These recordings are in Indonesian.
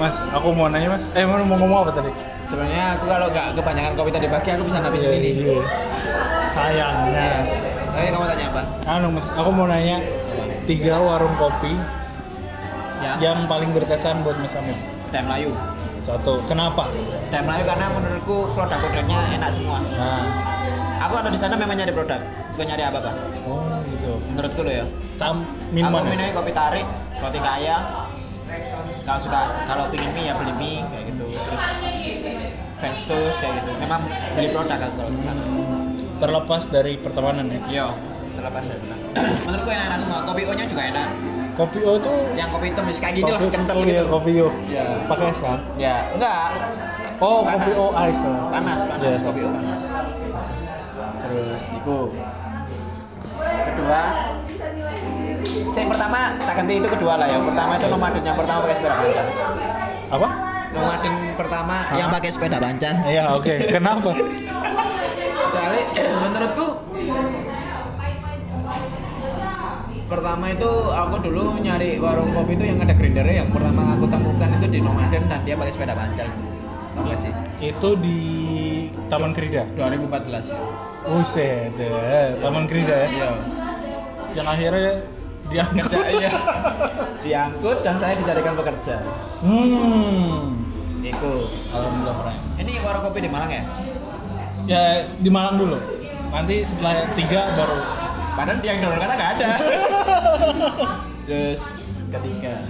Mas, aku mau nanya mas. Eh, mau mau ngomong apa tadi? Sebenarnya aku kalau nggak kebanyakan kopi tadi pagi aku bisa habisin ini. Iya. Sayangnya. Tapi kamu tanya apa? Anu mas, aku mau nanya tiga warung kopi Ya. yang paling berkesan buat Mas Amir. Teh Melayu. Satu, kenapa? Teh Melayu karena menurutku produk-produknya enak semua. Nah, Aku ada di sana memang nyari produk, bukan nyari apa-apa. oh gitu. Menurutku lo ya. Sam Aku minuman. ya? minumnya kopi tarik, roti kaya. Kalau suka, kalau pingin mie ya beli mie kayak gitu. Terus French toast kayak gitu. Memang beli produk aku kalau. Terlepas dari pertemanan ya. Yo, terlepas dari itu. Menurutku enak-enak semua. Kopi O-nya juga enak. Kopi O tuh Yang kopi hitam kayak gini lah kental iya, gitu. kopi O. Iya. Pakai es kan? Ya, enggak. Oh, Panas. kopi O ice. ya. Panas, panas, Iya. kopi O panas. Terus iku. Kedua, saya pertama tak ganti itu kedua lah ya. Pertama itu nomaden yang pertama pakai sepeda bancan. Apa? Nomaden pertama yang pakai sepeda bancan. Iya, oke. Kenapa? Soalnya menurutku pertama itu aku dulu nyari warung kopi itu yang ada grindernya yang pertama aku temukan itu di Nomaden dan dia pakai sepeda bancal Bagus sih Itu di Taman Krida. 2014 ya Buset, deh. Taman Krida ya. iya Yang akhirnya diangkat. kerja iya diangkut dan saya dicarikan pekerja Hmm. Iku Alhamdulillah friend. ini warung kopi di Malang ya Ya di Malang dulu. Nanti setelah tiga baru. padahal yang dulu kata nggak ada terus ketiga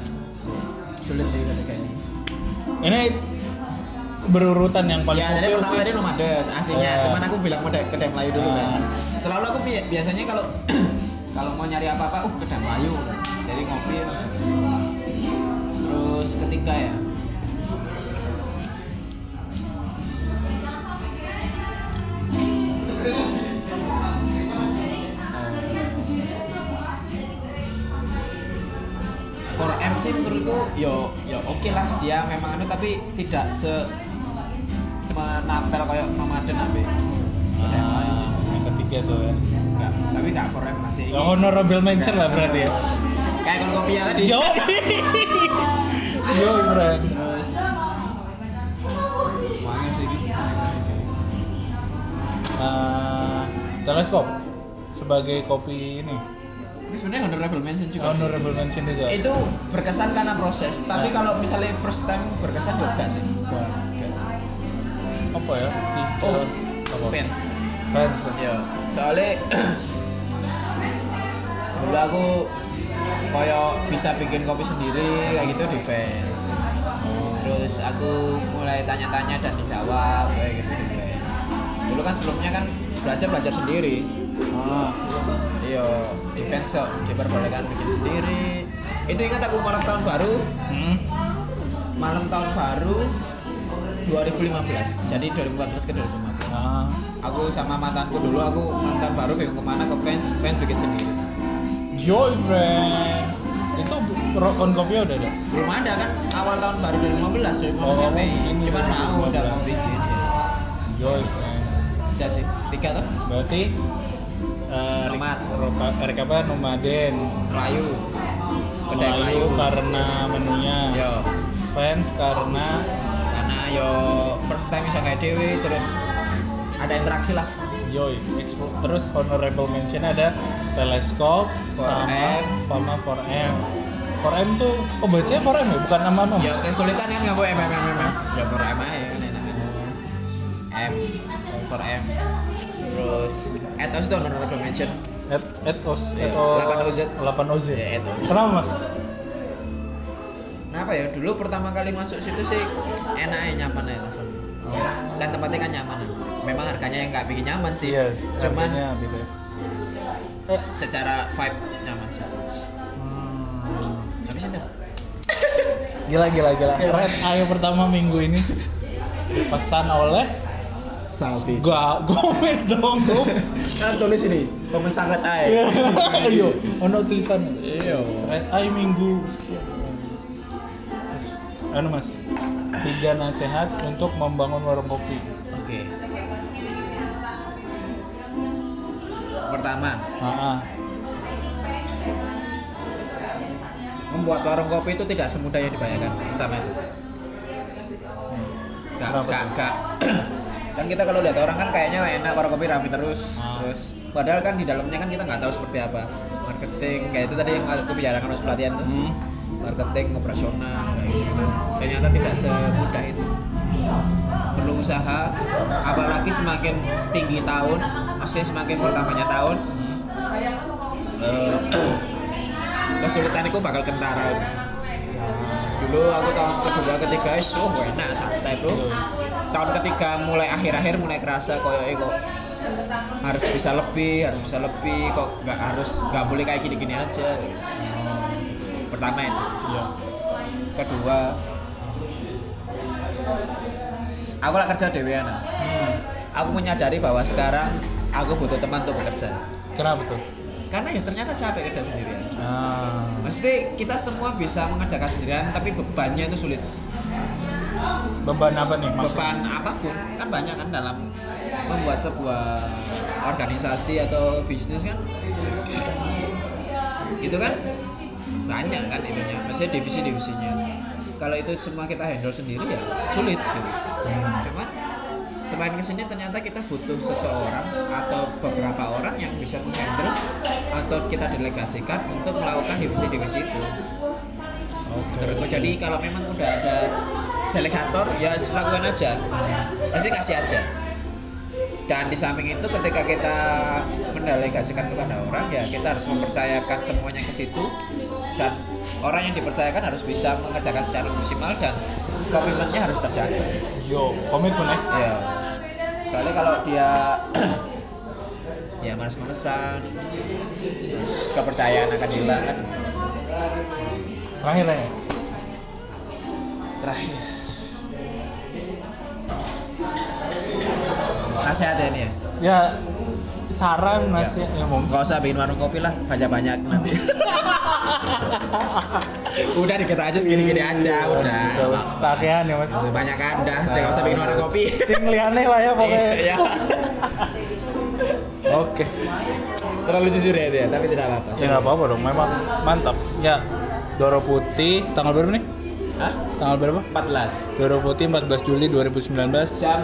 sulit sih ketiga ini Ini berurutan yang paling Ya, jadi pertama tadi nomaden aslinya, Ya. cuman aku bilang mau kedai Melayu dulu kan. Ah. Selalu aku bi- biasanya kalau kalau mau nyari apa-apa, uh kedai Melayu. Jadi ngopi. Terus ketiga ya. For MC menurutku yo yo oke lah dia memang anu tapi tidak se menapel kayak nomaden abe. Ah, yang ketiga tuh ya. Tapi enggak for M masih. Ya, honorable mention lah berarti ya. Kayak kon kopi ya tadi. Yo. Yo, friend. Terus wangi sih. Uh, teleskop sebagai kopi ini Ini sebenarnya honorable mention juga sih. honorable mention juga. Itu berkesan karena proses, tapi Nah. kalau misalnya first time berkesan enggak sih. Enggak. apa ya? Tiga. Oh, apa? fans. Fans. Ya, soalnya dulu aku koyo bisa bikin kopi sendiri kayak gitu di fans. Terus aku mulai tanya-tanya dan dijawab kayak gitu di fans. Dulu kan sebelumnya kan belajar belajar sendiri. Ah, Iya, di fans kok diperbolehkan bikin sendiri. Itu ingat aku malam tahun baru, hmm. malam tahun baru 2015. Jadi 2014 ke 2015. Ah, Aku sama mantanku dulu aku malam tahun baru bingung ke mana ke fans, fans bikin sendiri. Yo, friend. Itu rokon kopi udah ada. belum ada kan awal tahun baru 2015 2015 Oh, Mei ini cuman mau 2015. udah mau bikin ya. Yo, friend. udah sih tiga tuh Berarti uh, Nomad. RKP nomaden. Melayu kedai Melayu karena menunya. yo Fans karena karena yo first time bisa kayak dewi terus ada interaksi lah Yoi, expo- terus honorable mention ada teleskop 4M. sama sama 4M. 4M tuh oh bacanya 4M ya, bukan nama nama. ya kesulitan kan nggak mau mm mm mm mm. ya for m aja kan enak kan m for m terus etos tuh honorable mention Et, etos, Iya, etos 8 OZ. 8 OZ. Ya, etos. Kenapa mas? Kenapa ya? Dulu pertama kali masuk situ sih enak ya nyaman ya langsung. Kan tempatnya kan nyaman. ya. Memang harganya yang nggak bikin nyaman sih. Iya, Cuman harganya beda. secara vibe nyaman sih. Hmm. Habis udah. Gila gila gila. Red Eye pertama minggu ini pesan oleh Salvi. gua Gomez dong. Kan tulis ini pemesan red eye. Ayo, ono tulisan. Iya. Red Eye minggu sekian. Anu mas, tiga nasihat untuk membangun warung kopi. Oke. Pertama, Ah, ah. membuat warung kopi itu tidak semudah yang dibayangkan. Pertama itu. gak Kenapa gak gak kan kita kalau lihat orang kan kayaknya enak warung kopi rame terus Ah. terus padahal kan di dalamnya kan kita nggak tahu seperti apa marketing kayak itu tadi yang aku bicarakan pas pelatihan tuh Hmm. Marketing operasional kayak gitu. Ternyata tidak semudah itu. Perlu usaha apalagi semakin tinggi tahun maksudnya semakin bertambahnya tahun eh, kesulitan itu bakal kentara. Dulu aku tahun kedua ketiga is oh enak santai bro. Tahun ketiga mulai akhir-akhir mulai kerasa koyo kok harus bisa lebih harus bisa lebih kok nggak harus nggak boleh kayak gini-gini aja pertama itu Iya. kedua aku lah kerja dewean aku menyadari bahwa sekarang aku butuh teman untuk bekerja Kenapa tuh? karena ya ternyata capek kerja sendirian Ah. Mesti kita semua bisa mengerjakan sendirian tapi bebannya itu sulit Beban apa nih maksudnya? beban apa pun kan banyak kan dalam membuat sebuah organisasi atau bisnis kan itu kan banyak kan itunya. Maksudnya divisi-divisinya. Kalau itu semua kita handle sendiri ya sulit gitu. Cuman semakin ke sini ternyata kita butuh seseorang atau beberapa orang yang bisa menghandle atau kita delegasikan untuk melakukan divisi-divisi itu. Oke. Menurutku jadi kalau memang udah ada delegator ya lakukan aja. Pasti kasih aja. Dan di samping itu ketika kita mendelegasikan kepada orang ya kita harus mempercayakan semuanya ke situ dan orang yang dipercayakan harus bisa mengerjakan secara maksimal dan komitmennya harus terjaga. Yo, komitmen ya. ya soalnya kalau dia ya males-malesan terus kepercayaan akan hilang kan. Terakhir ya. terakhir. Nasihat ya ini ya? Ya saran mas ya, ya mungkin. nggak usah bikin warung kopi lah banyak-banyak nanti udah dikit aja segini-gini aja udah Terus pakaian ya mas. banyak kan dah jangan usah bikin warung kopi Sing liane lah ya pokoknya. Iya. Oke. terlalu jujur ya ya tapi tidak apa-apa Ya nggak apa-apa dong, memang mantap. Ya, Doro Putih tanggal berapa nih? Hah? Tanggal berapa? 14 Doro Putih 14 Juli 2019 jam